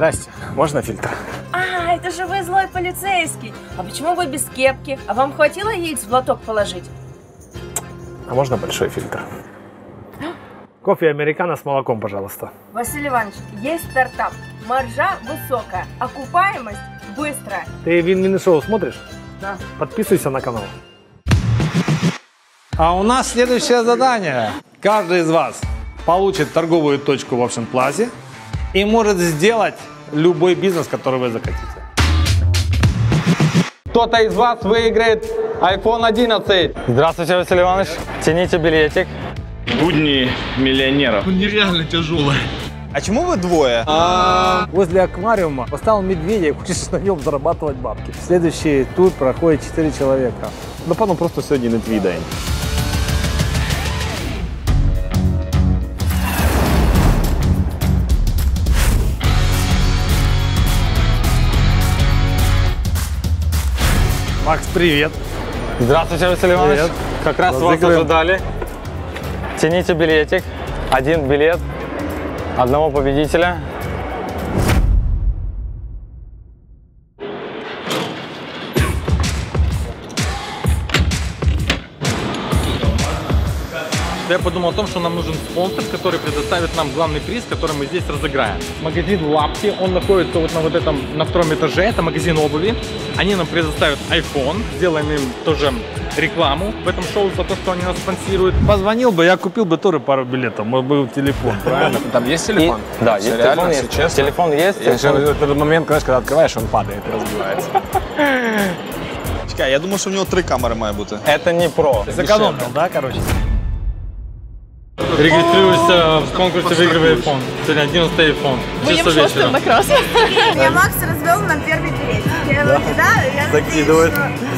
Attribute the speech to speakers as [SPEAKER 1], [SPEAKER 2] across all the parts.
[SPEAKER 1] Здрасте, можно фильтр?
[SPEAKER 2] А, это же вы злой полицейский. А почему вы без кепки? А вам хватило яиц в лоток положить?
[SPEAKER 1] А можно большой фильтр? Кофе американо с молоком, пожалуйста.
[SPEAKER 2] Василий Иванович, есть стартап. Маржа высокая, окупаемость быстрая.
[SPEAKER 1] Ты Вин-Вин Шоу смотришь?
[SPEAKER 2] Да.
[SPEAKER 1] Подписывайся на канал.
[SPEAKER 3] А у нас следующее задание. Каждый из вас получит торговую точку в Option Plaza и может сделать любой бизнес, который вы захотите. Кто-то из вас выиграет iPhone 11. Здравствуйте, Василий Иванович. Тяните билетик.
[SPEAKER 4] Будни миллионеров.
[SPEAKER 5] А чему вы двое?
[SPEAKER 1] Возле аквариума поставил медведя и хочешь на нем зарабатывать бабки. Следующий тур проходит 4 человека.
[SPEAKER 4] Напевно, просто сьогодні не твій
[SPEAKER 1] Макс, привет.
[SPEAKER 3] Здравствуйте, Василий Иванович.
[SPEAKER 1] Привет.
[SPEAKER 3] Как раз вас ожидали. Тяните билетик. Один билет. Одного победителя. Я подумал о том, что нам нужен спонсор, который предоставит нам главный приз, который мы здесь разыграем. Магазин Лапти, он находится вот на вот этом, на втором этаже, это магазин обуви. Они нам предоставят iPhone, сделаем им тоже рекламу в этом шоу за то, что они нас спонсируют.
[SPEAKER 1] Позвонил бы, я купил бы тоже пару билетов. Мой был телефон, правильно?
[SPEAKER 5] Там есть
[SPEAKER 3] И-
[SPEAKER 5] телефон?
[SPEAKER 3] да, есть телефон,
[SPEAKER 5] честно?
[SPEAKER 3] Телефон есть.
[SPEAKER 5] Я
[SPEAKER 3] телефон-
[SPEAKER 5] же этот момент, знаешь, когда открываешь, он падает и разбивается. Чекай, я думаю, що в нього три камери має бути.
[SPEAKER 3] Это не про.
[SPEAKER 1] Сэкономил, да, короче?
[SPEAKER 3] Регистрируйся в конкурсе «Выигрывай iPhone». Сегодня 11 iPhone. Часов вечера.
[SPEAKER 6] Я Макс развел нам первый билетик. Я его кидаю, я
[SPEAKER 1] Закидывает.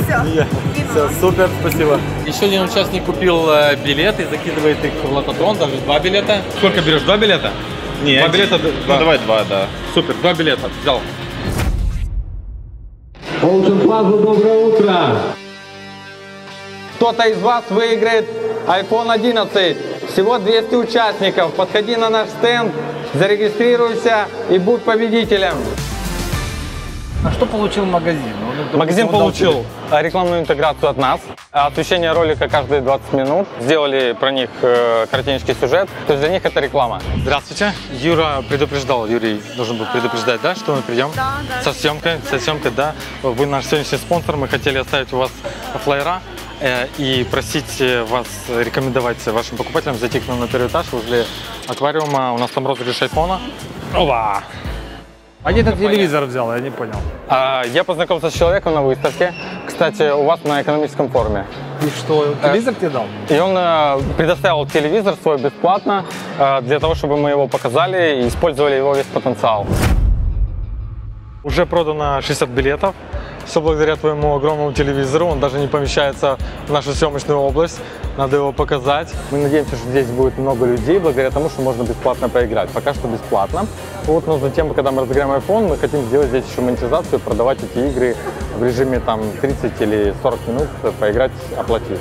[SPEAKER 6] Все.
[SPEAKER 1] Все, супер, спасибо.
[SPEAKER 3] Еще один участник купил э, билет и закидывает их в лототрон, даже два билета. Сколько берешь? Два билета?
[SPEAKER 4] Ні,
[SPEAKER 3] Два билета?
[SPEAKER 4] Ну, давай два, да.
[SPEAKER 3] Супер, два билета. Взял.
[SPEAKER 7] Ocean Plaza, доброе утро!
[SPEAKER 3] Кто-то из вас выиграет iPhone 11. Всего 200 участников. Подходи на наш стенд, зарегистрируйся и будь победителем.
[SPEAKER 1] А что получил магазин? Он-
[SPEAKER 3] Магазин
[SPEAKER 1] он дал
[SPEAKER 3] получил э, рекламную интеграцию от нас, освещение ролика каждые 20 минут, сделали про них э, коротенький сюжет, то есть для них это реклама. Здравствуйте, Юра предупреждал, Юрий должен был предупреждать, да, что мы придем?
[SPEAKER 6] Да, да.
[SPEAKER 3] Со съемкой, со съемкой, да. Вы наш сегодняшний спонсор, мы хотели оставить у вас флайера и просить э, вас рекомендовать вашим покупателям зайти к нам на первый этаж возле аквариума, у нас там розыгрыш айфона. Опа!
[SPEAKER 1] А где этот телевизор взял, я не понял.
[SPEAKER 3] А, Я познакомился с человеком на выставке, кстати, у вас на экономическом форуме.
[SPEAKER 1] И что, телевизор тебе дал?
[SPEAKER 3] И он э, предоставил телевизор свой бесплатно э, для того, чтобы мы его показали и использовали его весь потенциал. Уже продано 60 билетов. Все благодаря твоему огромному телевизору. Он даже не помещается в нашу съемочную область. Надо его показать. Мы надеемся, что здесь будет много людей благодаря тому, что можно бесплатно поиграть. Пока что бесплатно. Вот, но затем, когда мы разыграем iPhone, мы хотим сделать здесь еще монетизацию, продавать эти игры в режиме там 30 или 40 минут, поиграть, оплатив.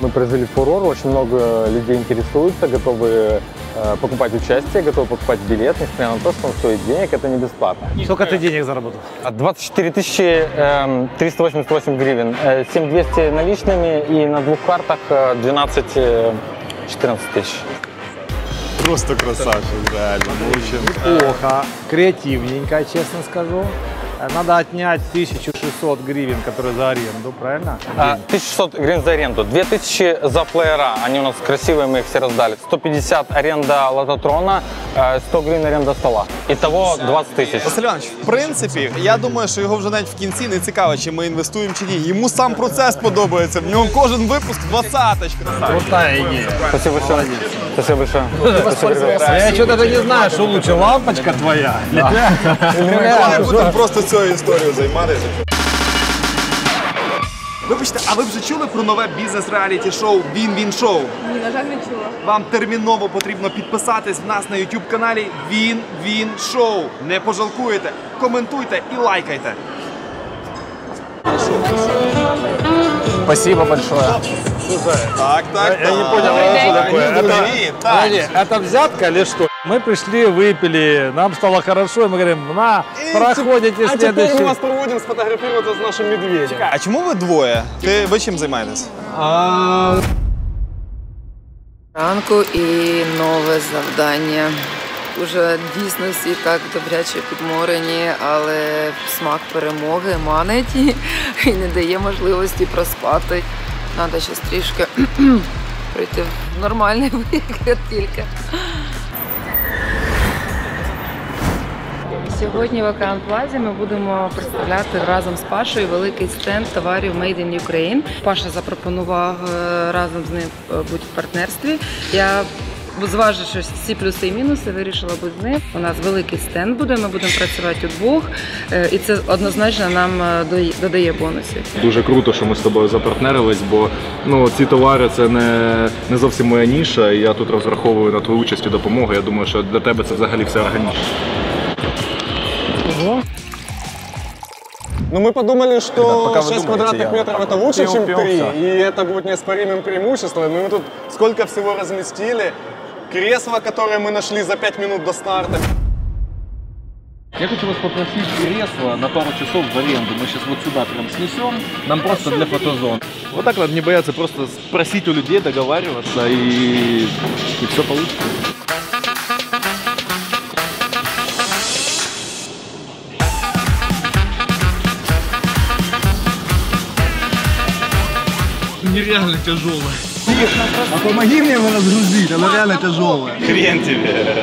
[SPEAKER 3] Мы произвели фурор, очень много людей интересуются, готовы покупать участие, готовы покупать билет, несмотря на то, что он стоит денег, это не бесплатно.
[SPEAKER 1] Сколько ты денег заработал?
[SPEAKER 3] А 24 тысячи эм, 388 гривен, э, 7200 наличными и на двух картах э, 12 э, 14 тысяч.
[SPEAKER 5] Просто красавчик, реально. Ну, очень.
[SPEAKER 1] Плохо, креативненько, честно скажу. Э, Надо отнять 1600 гривен, которые за аренду, правильно?
[SPEAKER 3] А, 1600 гривен за аренду, 2000 за плеера, они у нас красивые, мы их все раздали. 150 аренда лототрона, 100 гривен аренда стола. Итого 20 тысяч.
[SPEAKER 5] Василь Іванович, в принципі, я думаю, що його вже навіть в кінці не цікаво, чи ми інвестуємо чи ні. Йому сам процес подобається. В нього кожен випуск двадцяточка.
[SPEAKER 1] Крутая идея.
[SPEAKER 3] Спасибо большое. Спасибо большое. Спасибо, ребят.
[SPEAKER 1] Я что-то не знаю, что лучше, лампочка твоя?
[SPEAKER 5] Давай будемо просто цією історією займатися. Вибачте, а ви вже чули про нове бізнес-реаліті-шоу Він-Він Шоу?
[SPEAKER 6] Ні, на жаль, не чула.
[SPEAKER 5] Вам терміново потрібно підписатись в нас на YouTube каналі Він Він Шоу. Не пожалкуєте, коментуйте і лайкайте.
[SPEAKER 1] Спасибо большое.
[SPEAKER 5] Так, так,
[SPEAKER 1] Я не понял, что такое.
[SPEAKER 5] Ну, так.
[SPEAKER 1] Это взятка или что? Мы пришли, выпили, нам стало хорошо, и мы говорим, на, проходите следующий.
[SPEAKER 8] проводим сфотографироваться с нашим медведем.
[SPEAKER 9] А чому ви двоє? Ти ви чим займаєтесь?
[SPEAKER 10] Ранку і нове завдання. Уже дійсно всі так добряче підморені, але смак перемоги манить і, і не дає можливості проспати. Треба ще трішки прийти в нормальний вигляд тільки. Сьогодні в Океан Плазі ми будемо представляти разом з Пашою великий стенд товарів Made in Ukraine. Паша запропонував е, разом з ним е, бути в партнерстві. Я зваживши всі плюси і мінуси, вирішила бути з ним. У нас великий стенд буде. Ми будемо працювати удвох, е, і це однозначно нам додає бонусів.
[SPEAKER 4] Дуже круто, що ми з тобою запартнерились, бо ну ці товари це не, не зовсім моя ніша. І я тут розраховую на твою участь і допомогу. Я думаю, що для тебе це взагалі все органічно.
[SPEAKER 8] Ну, мы подумали, что
[SPEAKER 9] вы
[SPEAKER 8] 6
[SPEAKER 9] думаете,
[SPEAKER 8] квадратных метров это лучше,
[SPEAKER 9] пил-
[SPEAKER 8] чем
[SPEAKER 9] пил
[SPEAKER 8] 3.
[SPEAKER 9] всё.
[SPEAKER 8] И это будет неоспоримым преимуществом. И мы тут сколько всего разместили. Кресла, которые мы нашли за 5 минут до старта.
[SPEAKER 5] Я хочу вас попросить кресло на пару часов в аренду. Мы сейчас вот сюда прям снесем. Нам просто для фотозон.
[SPEAKER 4] Вот так надо не бояться, просто просить у людей, договариваться и, и все получится.
[SPEAKER 5] Нереально тяжелое.
[SPEAKER 9] Хрен тебе.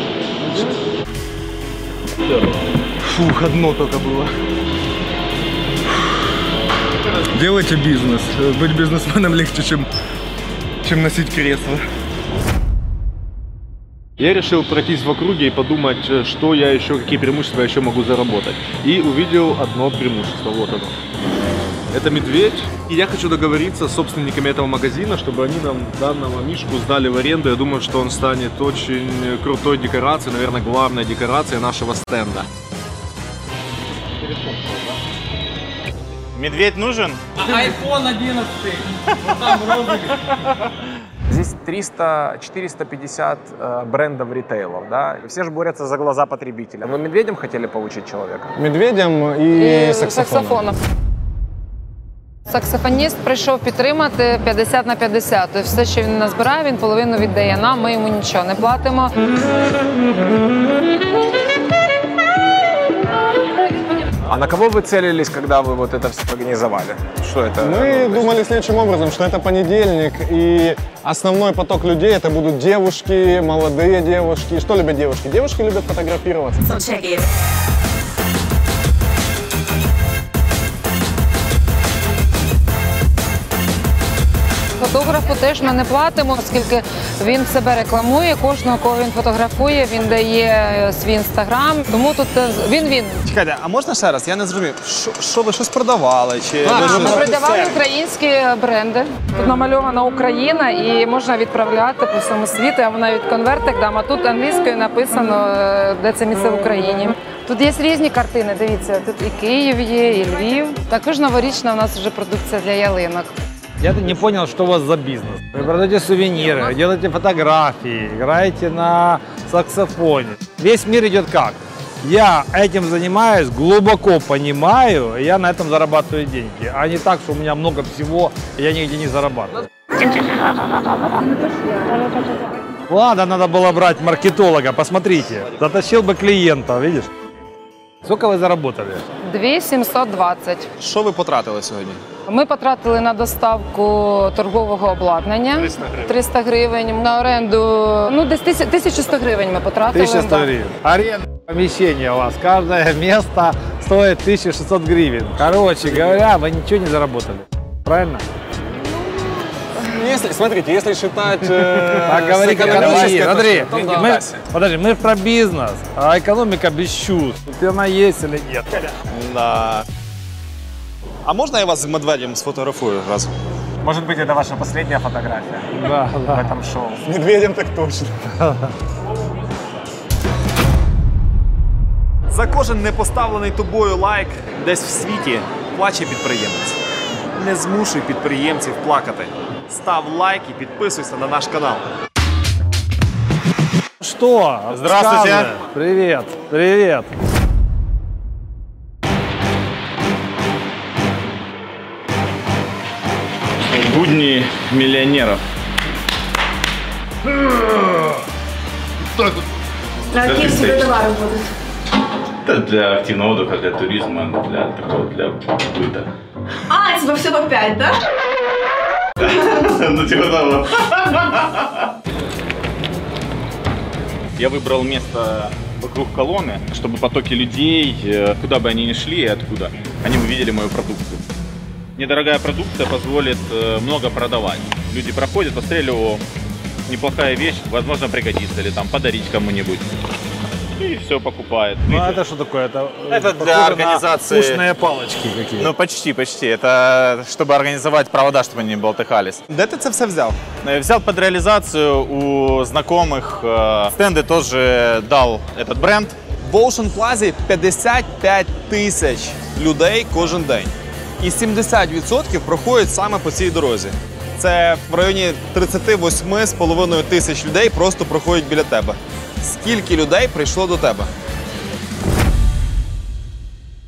[SPEAKER 8] Фух, одно только было. Делайте бизнес. Быть бизнесменом легче, чем, чем носить кресло.
[SPEAKER 4] Я решил пройтись в округе и подумать, э, что я еще, какие преимущества я еще могу заработать. И увидел одно преимущество, вот оно. Это медведь. И я хочу договориться с собственниками этого магазина, чтобы они нам данного мишку сдали в аренду. Я думаю, что он станет очень крутой декорацией, наверное, главной декорацией нашего стенда.
[SPEAKER 9] Медведь нужен?
[SPEAKER 11] Здесь 300, 450 э, брендов ритейлов, да. И Все же борются за глаза потребителя. Вы медведем хотели получить человека?
[SPEAKER 8] Медведем и,
[SPEAKER 10] І
[SPEAKER 8] саксофоном.
[SPEAKER 10] саксофоном. Саксофоніст прийшов підтримати 50 на 50. Тобто все, що він назбирає, він половину віддає нам, ми йому нічого не платимо.
[SPEAKER 11] А на кого вы целились, когда вы вот это все организовали? Что это?
[SPEAKER 8] Мы
[SPEAKER 11] Ну,
[SPEAKER 8] думали следующим образом, что это понедельник, и основной поток людей это будут девушки, молодые девушки. Что любят девушки? Девушки любят фотографироваться.
[SPEAKER 10] Теж ми не платимо, оскільки він себе рекламує. Кожного, кого він фотографує, він дає е, свій інстаграм. Тому тут е, він він.
[SPEAKER 9] Чекайте, а можна ще раз? Я не зрозумів. Що, що ви щось продавали? Чи ви
[SPEAKER 10] Ми продавали українські бренди. Тут намальована Україна і можна відправляти по всьому світу. Я вам навіть конвертик дам, а тут англійською написано, е, де це місце в Україні. Тут є різні картини. Дивіться, тут і Київ є, і Львів. Також новорічна у нас вже продукція для ялинок.
[SPEAKER 1] Я не понял, что у вас за бизнес. Вы продаете сувениры, вы делаете фотографии, играете на саксофоне. Весь мир идет как? Я этим занимаюсь, глубоко понимаю, и я на этом зарабатываю деньги. А не так, что у меня много всего, и я нигде не зарабатываю. Ладно, надо было брать маркетолога, посмотрите. Затащил бы клиента, видишь? Сколько вы заработали?
[SPEAKER 10] 2720.
[SPEAKER 9] Що ви потратили сьогодні?
[SPEAKER 10] Ми потратили на доставку торгового обладнання 300 гривень. На оренду ну десь 1000 1100 гривень ми потратили.
[SPEAKER 1] 1100
[SPEAKER 10] да.
[SPEAKER 1] гривен. Аренда помещения у вас. Каждое место стоит 1600 гривен. Короче говоря, вы ничего не заработали. Правильно?
[SPEAKER 8] Если, смотрите, если считать... э,
[SPEAKER 1] Так говори, Андрей. Смотри,
[SPEAKER 8] да.
[SPEAKER 1] мы, подожди, мы про бизнес, а экономика без чувств. Ты она есть или нет?
[SPEAKER 9] Да. А можна я вас з медведем сфотографую разом?
[SPEAKER 11] Может быть, это ваша последняя фотография
[SPEAKER 1] Да,
[SPEAKER 11] в
[SPEAKER 1] да.
[SPEAKER 11] этом шоу.
[SPEAKER 8] С медведем так точно.
[SPEAKER 9] За кожен не поставлений тобою лайк десь в світі плаче підприємець. Не змушуй підприємців плакати. Став лайк і підписуйся на наш канал.
[SPEAKER 1] Что?
[SPEAKER 5] Здравствуйте.
[SPEAKER 1] Рассказывай. Привет, привет.
[SPEAKER 4] Будни миллионеров.
[SPEAKER 6] А какие всегда товары будут?
[SPEAKER 12] Это для активного отдыха, для туризма, для такого, для быта.
[SPEAKER 6] А, типа все по 5, да?
[SPEAKER 12] Ну, типа того.
[SPEAKER 5] Я выбрал место вокруг колонны, чтобы потоки людей, э, куда бы они ни шли и откуда, они увидели мою продукцию. Недорогая продукция позволит э, много продавать. Люди проходят, посмотрели, о, неплохая вещь, возможно пригодится, или там подарить кому-нибудь. И все покупает.
[SPEAKER 1] Ну а это что такое? Это,
[SPEAKER 5] Это
[SPEAKER 1] похоже
[SPEAKER 5] для организации.
[SPEAKER 1] Вкусные палочки какие.
[SPEAKER 5] Ну, почти, почти. Это чтобы организовать провода, чтобы они не болтыхались.
[SPEAKER 9] Де ти це все взяв?
[SPEAKER 5] Э, Взял под реализацию у знакомых. э, Стенды тоже дал этот бренд.
[SPEAKER 9] В Ocean Plaza 55 тисяч людей кожен день. І 70% проходять саме по цій дорозі. Це в районі 38,5 тисяч людей просто проходять біля тебе. Скільки людей прийшло до тебе?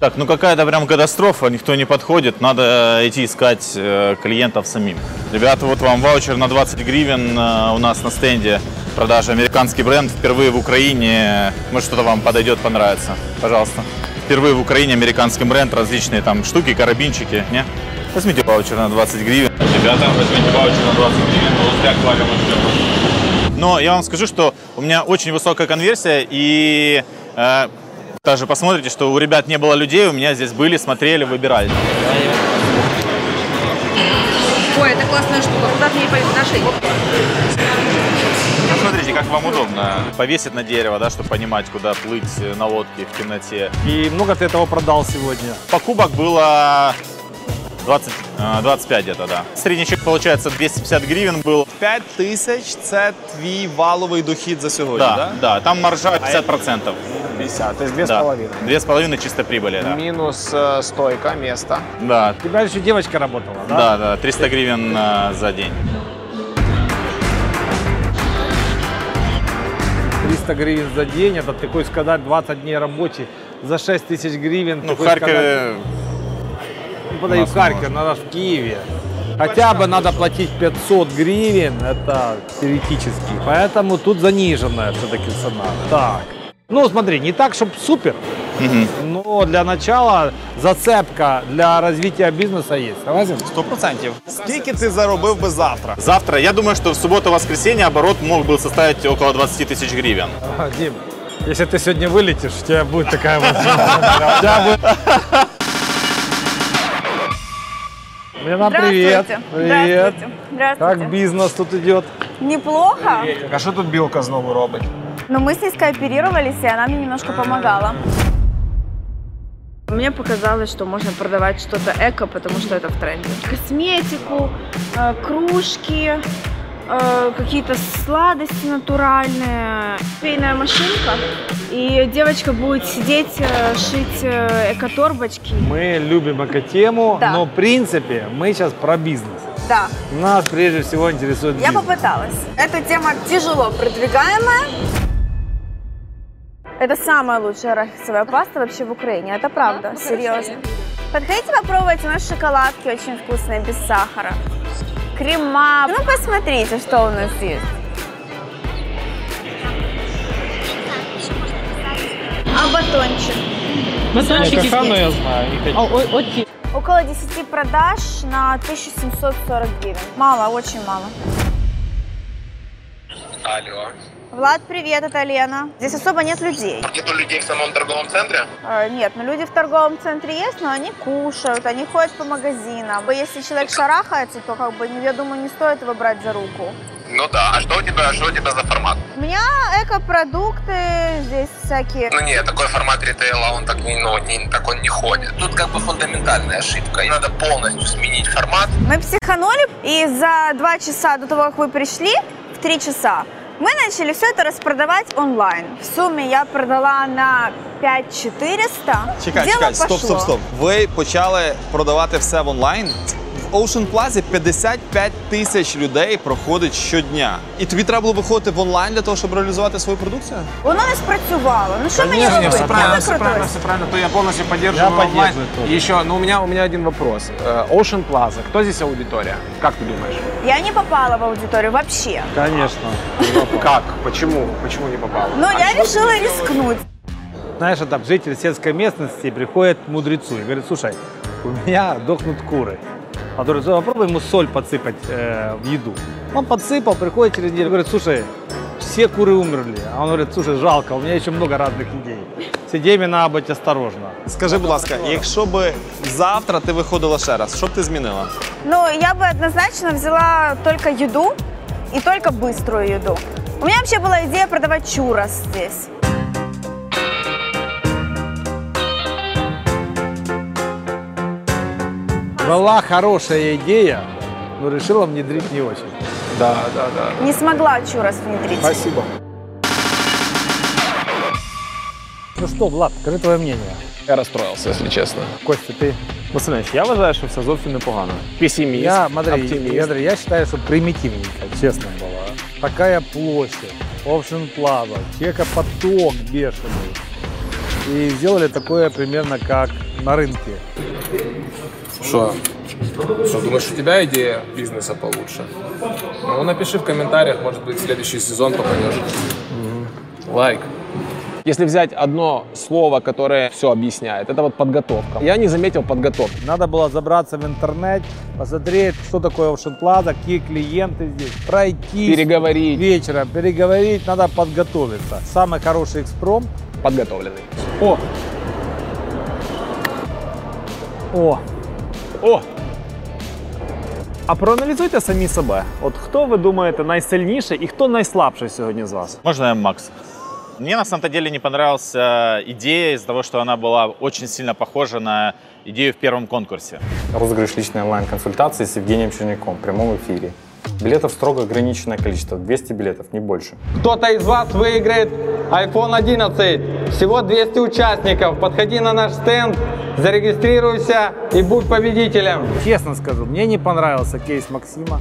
[SPEAKER 5] Так, ну какая-то прям катастрофа, никто не подходит, надо э, идти искать э, клиентов самим. Ребята, вот вам ваучер на 20 гривен э, у нас на стенде. Продажа американский бренд впервые в Украине. Может, что-то вам подойдет, понравится. Пожалуйста. Впервые в Украине американский бренд, различные там штуки, карабинчики. Не? Возьмите ваучер на 20 гривен.
[SPEAKER 12] Ребята, возьмите ваучер на 20 гривен, но аквариум ждем.
[SPEAKER 5] Но я вам скажу, что у меня очень высокая конверсия, и э, даже посмотрите, что у ребят не было людей, у меня здесь были, смотрели, выбирали.
[SPEAKER 10] Ой, это классная штука. Куда мне повесить? На шею?
[SPEAKER 5] Посмотрите, как вам удобно. Повесить на дерево, да, чтобы понимать, куда плыть э, на лодке в темноте.
[SPEAKER 1] И много ты этого продал сегодня?
[SPEAKER 5] Покупок было 20, э, 25 где-то, да. Средний чек, получается, 250 гривен был.
[SPEAKER 9] 5 тисяч це твій валовий дохід за сьогодні,
[SPEAKER 5] Да,
[SPEAKER 9] да?
[SPEAKER 5] да, там маржа 50%.
[SPEAKER 11] 50, то есть две с
[SPEAKER 5] Да.
[SPEAKER 11] половиной.
[SPEAKER 5] Две с половиной чисто прибыли, да.
[SPEAKER 11] Минус э, стойка, место.
[SPEAKER 5] Да,
[SPEAKER 1] У тебя еще девочка работала, да?
[SPEAKER 5] да, да, 300 гривен э, за день.
[SPEAKER 1] 300 гривен за день, это такой сказать 20 дней рабочий за 6 тысяч гривен.
[SPEAKER 5] Ну, в Харькове
[SPEAKER 1] Ну, подаю Харьков, надо в Киеве. Хотя бы надо платить 500 гривен, это теоретически. Поэтому тут заниженная все-таки цена. Так. Ну, смотри, не так, чтобы супер,
[SPEAKER 5] Мгм.
[SPEAKER 1] но для начала зацепка для развития бизнеса есть. Согласен?
[SPEAKER 9] 100%. Скільки ти заробив би завтра?
[SPEAKER 5] Завтра, я думаю, что в субботу-воскресенье оборот мог бы составить около 20 тысяч гривен.
[SPEAKER 1] Дим, если ты сегодня вылетишь, у тебя будет такая возможность. Лена, привет.
[SPEAKER 6] Здравствуйте.
[SPEAKER 1] Привет.
[SPEAKER 6] Здравствуйте. Здравствуйте.
[SPEAKER 1] Как бизнес тут идет?
[SPEAKER 6] Неплохо.
[SPEAKER 11] А що тут білка знову робить?
[SPEAKER 6] Но мы с ней скооперировались, и она мне немножко помогала.
[SPEAKER 2] Мне показалось, что можно продавать что-то эко, потому что это в тренде. Косметику, э, кружки, э, какие-то сладости натуральные, кофейная машинка. И девочка будет сидеть, э, шить эко-торбочки.
[SPEAKER 1] Мы любим эко-тему,
[SPEAKER 6] Да.
[SPEAKER 1] но в принципе мы сейчас про бизнес.
[SPEAKER 6] Да,
[SPEAKER 1] Нас прежде всего интересует
[SPEAKER 6] я
[SPEAKER 1] бизнес.
[SPEAKER 6] попыталась. Эта тема тяжело продвигаемая. Это самая лучшая арахисовая паста вообще в Украине. Это правда, серьезно. Подходите попробовать наши шоколадки, очень вкусные, без сахара. Крема. Ну, посмотрите, что у нас есть. А батончик?
[SPEAKER 1] Батончики я знаю. не хочу.
[SPEAKER 6] Около 10 продаж на 1740 гривен. Мало, очень мало.
[SPEAKER 13] Алло.
[SPEAKER 6] Влад, привет, это Лена. Здесь особо нет людей.
[SPEAKER 13] Нету людей в самом торговом центре?
[SPEAKER 6] Э, Нет, ну люди в торговом центре есть, но они кушают, они ходят по магазинам. Если человек шарахается, то как бы, я думаю, не стоит его брать за руку.
[SPEAKER 13] Ну да. А что у тебя, что у тебя за формат?
[SPEAKER 6] У меня эко-продукты, здесь всякие.
[SPEAKER 13] Ну нет, такой формат ритейла, он так не, ну, не, так он не ходит. Тут как бы фундаментальная ошибка. И надо полностью сменить формат.
[SPEAKER 6] Мы психанули, и за два часа до того, как вы пришли, в три часа, мы начали все это распродавать онлайн. В сумме я продала на 5400.
[SPEAKER 9] Чекай,
[SPEAKER 6] Дело
[SPEAKER 9] чекай, стоп,
[SPEAKER 6] пошло.
[SPEAKER 9] стоп, стоп. Ви почали продавати все в онлайн. Ocean Plaza 55 тисяч людей проходить щодня. І тобі треба було виходити в онлайн для того, щоб реалізувати свою продукцію?
[SPEAKER 6] Воно не спрацювало. Ну що мені
[SPEAKER 11] Конечно,
[SPEAKER 6] робити?
[SPEAKER 11] все
[SPEAKER 6] Я
[SPEAKER 11] правильно, все правильно,
[SPEAKER 6] викрутилась.
[SPEAKER 11] все правильно. То я полностью поддерживаю
[SPEAKER 1] Я
[SPEAKER 11] онлайн.
[SPEAKER 1] поддерживаю тоже.
[SPEAKER 11] И еще, ну у меня, у меня один вопрос. Э, Ocean Plaza, кто здесь аудитория? Как ты думаешь?
[SPEAKER 6] Я не попала в аудиторию вообще.
[SPEAKER 1] Конечно.
[SPEAKER 11] Как? Почему? Почему не попала?
[SPEAKER 6] Но я решила рискнуть.
[SPEAKER 1] Знаешь, это житель сельской местности приходит к мудрецу и говорит, слушай, у меня дохнут куры. А тот говорит, попробуй ему соль подсыпать э, в еду. Он подсыпал, приходит через неделю, говорит, слушай, все куры умерли. А он говорит, слушай, жалко, у меня еще много разных идей. С идеями надо быть осторожно.
[SPEAKER 9] Скажи, будь ласка, якщо би завтра ти виходила ще раз, що б ти змінила?
[SPEAKER 6] Ну, я бы однозначно взяла только еду и только быструю еду. У меня вообще была идея продавать чурос здесь.
[SPEAKER 1] Была хорошая идея, но решила внедрить не очень.
[SPEAKER 11] Да, да, да.
[SPEAKER 6] Не смогла чурос внедрить.
[SPEAKER 11] Спасибо.
[SPEAKER 1] Ну что, Влад, скажи твое мнение.
[SPEAKER 11] Я розстроївся, якщо чесно.
[SPEAKER 1] Костя, ты?
[SPEAKER 11] Васильович, я вважаю, що все зовсім непогано. Песиміст,
[SPEAKER 1] Я, смотри,
[SPEAKER 11] оптиміст.
[SPEAKER 1] я, говорю, я считаю, что примитивненько, честно было. Такая площадь, Ocean Plaza, человекопоток бешеный. И сделали такое примерно как на рынке.
[SPEAKER 14] Что? Что, думаешь, у тебя идея бизнеса получше? Ну, напиши в комментариях, может быть, следующий сезон попадешь. Лайк.
[SPEAKER 11] Если взять одно слово, которое все объясняет, это вот подготовка. Я не заметил подготовки.
[SPEAKER 1] Надо было забраться в интернет, посмотреть, что такое Ocean Plaza, какие клиенты здесь, пройти
[SPEAKER 11] Переговорить.
[SPEAKER 1] вечером, переговорить, надо подготовиться. Самый хороший экспром.
[SPEAKER 11] Подготовленный.
[SPEAKER 1] О! О!
[SPEAKER 9] О! А проаналізуйте самі себе. От хто ви думаєте найсильніший і хто найслабший сьогодні з вас?
[SPEAKER 5] Можно я Макс? Мне на самом-то деле не понравилась э, идея из-за того, что она была очень сильно похожа на идею в первом конкурсе.
[SPEAKER 15] Розыгрыш личной онлайн-консультации с Евгением Черняком в прямом эфире. Билетов строго ограниченное количество, 200 билетов, не больше.
[SPEAKER 16] Кто-то из вас выиграет iPhone 11. Всего 200 участников. Подходи на наш стенд, зарегистрируйся и будь победителем.
[SPEAKER 1] Честно скажу, мне не понравился кейс Максима.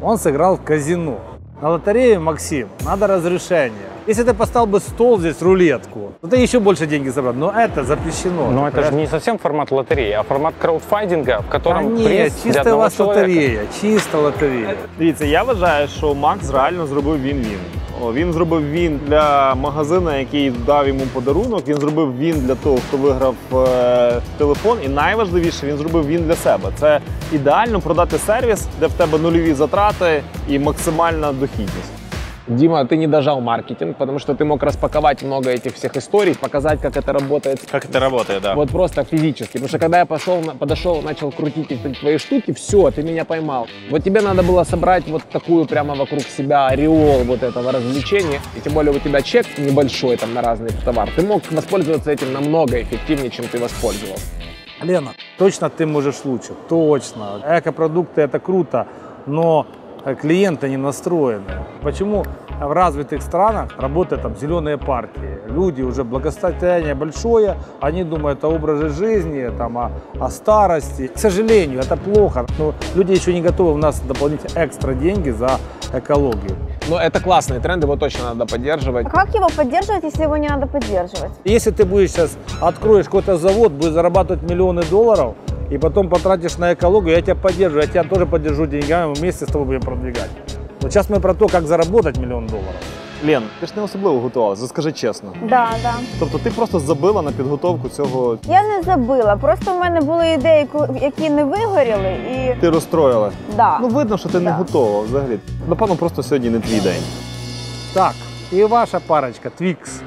[SPEAKER 1] Он сыграл в казино. На лотерею, Максим, надо разрешение. Если ты поставил бы стол здесь, рулетку, то ты еще больше деньги забрал. Но это запрещено.
[SPEAKER 15] Но это же
[SPEAKER 1] Понимаешь?
[SPEAKER 15] не совсем формат лотереи, а формат краудфандинга, в
[SPEAKER 1] А
[SPEAKER 15] котором
[SPEAKER 1] ні,
[SPEAKER 15] приз для
[SPEAKER 1] чиста у
[SPEAKER 15] одного
[SPEAKER 1] вас
[SPEAKER 15] человека.
[SPEAKER 1] лотерея, чиста лотерея.
[SPEAKER 9] Дивіться, я вважаю, що Макс реально зробив він-він. О, Він зробив він для магазина, який дав йому подарунок. Він зробив він для того, хто виграв е, телефон. І найважливіше, він зробив він для себе. Це ідеально продати сервіс, де в тебе нульові затрати і максимальна дохідність.
[SPEAKER 11] Дима, ты не дожал маркетинг, потому что ты мог распаковать много этих всех историй, показать, как это работает.
[SPEAKER 5] Как это работает, да.
[SPEAKER 11] Вот просто физически. Потому что когда я пошел, подошел, начал крутить эти твои штуки, все, ты меня поймал. Вот тебе надо было собрать вот такую прямо вокруг себя ореол вот этого развлечения. И тем более у тебя чек небольшой там на разный товар. Ты мог воспользоваться этим намного эффективнее, чем ты воспользовался.
[SPEAKER 1] Лена, точно ты можешь лучше, точно. Экопродукты это круто, но э, клиенты не настроены. Почему в развитых странах работают там зеленые партии? Люди уже благосостояние большое, они думают о образе жизни, там, о, о старости. К сожалению, это плохо. Но люди еще не готовы у нас дополнительно экстра деньги за экологию.
[SPEAKER 11] Но это классный тренд, его точно надо поддерживать.
[SPEAKER 6] А как его поддерживать, если его не надо поддерживать?
[SPEAKER 1] Если ты будешь сейчас откроешь какой-то завод, будешь зарабатывать миллионы долларов, и потом потратишь на экологию, я тебя поддержу, я тебя тоже поддержу деньгами, мы вместе с тобой будем продвигать. Вот сейчас мы про то, как заработать миллион долларов.
[SPEAKER 9] Лен, ти ж не особливо готувалася, скажи чесно.
[SPEAKER 6] Да, да.
[SPEAKER 9] Тобто ти просто забила на підготовку цього.
[SPEAKER 6] Я не забила. Просто в мене були ідеї, ку- які не вигоріли, і
[SPEAKER 9] Ти розстроїла.
[SPEAKER 6] Да.
[SPEAKER 9] Ну видно, що ти не
[SPEAKER 6] Да.
[SPEAKER 9] готова взагалі. Напевно, просто сьогодні не твій день.
[SPEAKER 1] Так, и ваша парочка, Твикс.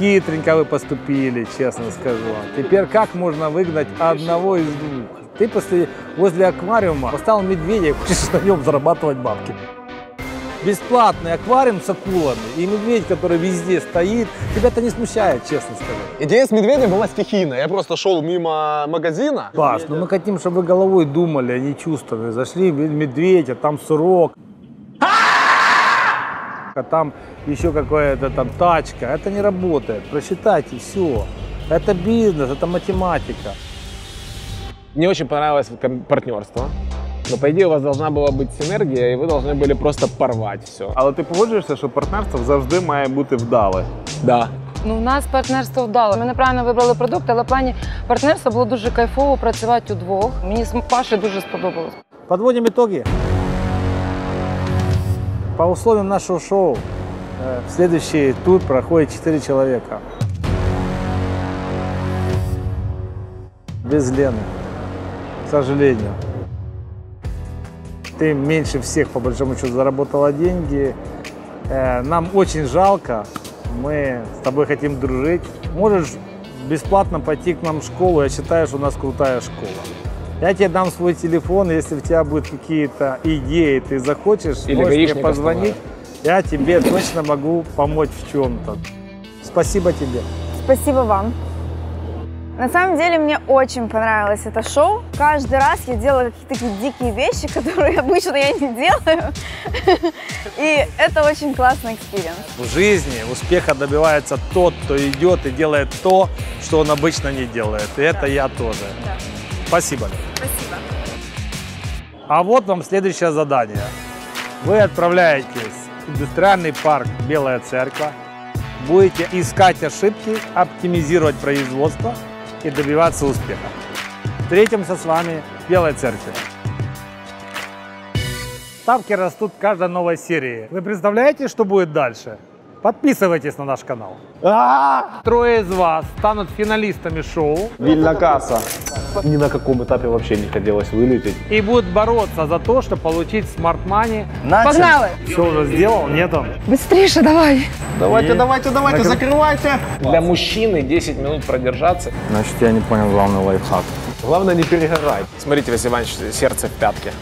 [SPEAKER 1] Хитренько вы поступили, честно скажу вам. Теперь как можно выгнать одного из двух? Ты после, возле аквариума поставил медведя и хочешь на нем зарабатывать бабки. Бесплатный аквариум с акулами и медведь, который везде стоит, тебя это не смущает, честно скажу.
[SPEAKER 11] Идея с медведем была стихийная. Я просто шел мимо магазина.
[SPEAKER 1] Паш, ну мы хотим, чтобы вы головой думали, а не чувствовали. Зашли м- медведь, а там сурок. А там еще какая-то там тачка. Это не работает. Просчитайте все. Это бизнес, это математика.
[SPEAKER 11] Мне очень понравилось ком- партнерство. Но по идее у вас должна была быть синергия, и вы должны были просто порвать все.
[SPEAKER 9] Але ти погоджуєшся, що партнерство завжди має бути вдале.
[SPEAKER 11] Да.
[SPEAKER 10] Ну, у нас партнерство вдало. Ми неправильно вибрали продукт, але в плані партнерства було дуже кайфово працювати удвох. Мені з Пашею дуже сподобалось.
[SPEAKER 1] Подводим итоги. По условиям нашего шоу э, в следующий тур проходит 4 человека. Без Лены, к сожалению. Ты меньше всех, по большому счету, заработала деньги. Э, Нам очень жалко. Мы с тобой хотим дружить. Можешь бесплатно пойти к нам в школу. Я считаю, что у нас крутая школа. Я тебе дам свой телефон, если у тебя будут какие-то идеи, ты захочешь,
[SPEAKER 11] Или
[SPEAKER 1] можешь мне позвонить. Я тебе точно могу помочь в чем-то. Спасибо тебе.
[SPEAKER 6] Спасибо вам. На самом деле мне очень понравилось это шоу. Каждый раз я делаю какие-то такие дикие вещи, которые обычно я не делаю. И это очень классный experience.
[SPEAKER 1] В жизни успеха добивается тот, кто идет и делает то, что он обычно не делает. И это я тоже. Спасибо. Лен.
[SPEAKER 6] Спасибо.
[SPEAKER 1] А вот вам следующее задание. Вы отправляетесь индустриальный парк Белая Церковь, будете искать ошибки, оптимизировать производство и добиваться успеха. Встретимся с вами в Белой Церкви. Ставки растут в каждой новой серии. Вы представляете, что будет дальше? Подписывайтесь на наш канал. Трое из вас станут финалистами шоу
[SPEAKER 11] Вильна касса. Ни на каком этапе вообще не хотелось вылететь.
[SPEAKER 1] и будут бороться за то, чтобы получить смарт-мани.
[SPEAKER 10] Погнали!
[SPEAKER 1] Все уже сделал? Нет он?
[SPEAKER 10] Быстріше давай!
[SPEAKER 11] Давайте, давайте, давайте, закрывайте! Для мужчины 10 минут продержаться.
[SPEAKER 15] Значит, я не понял главный лайфхак.
[SPEAKER 11] Главное не перегорать. Смотрите, Василий Иванович, сердце в пятке.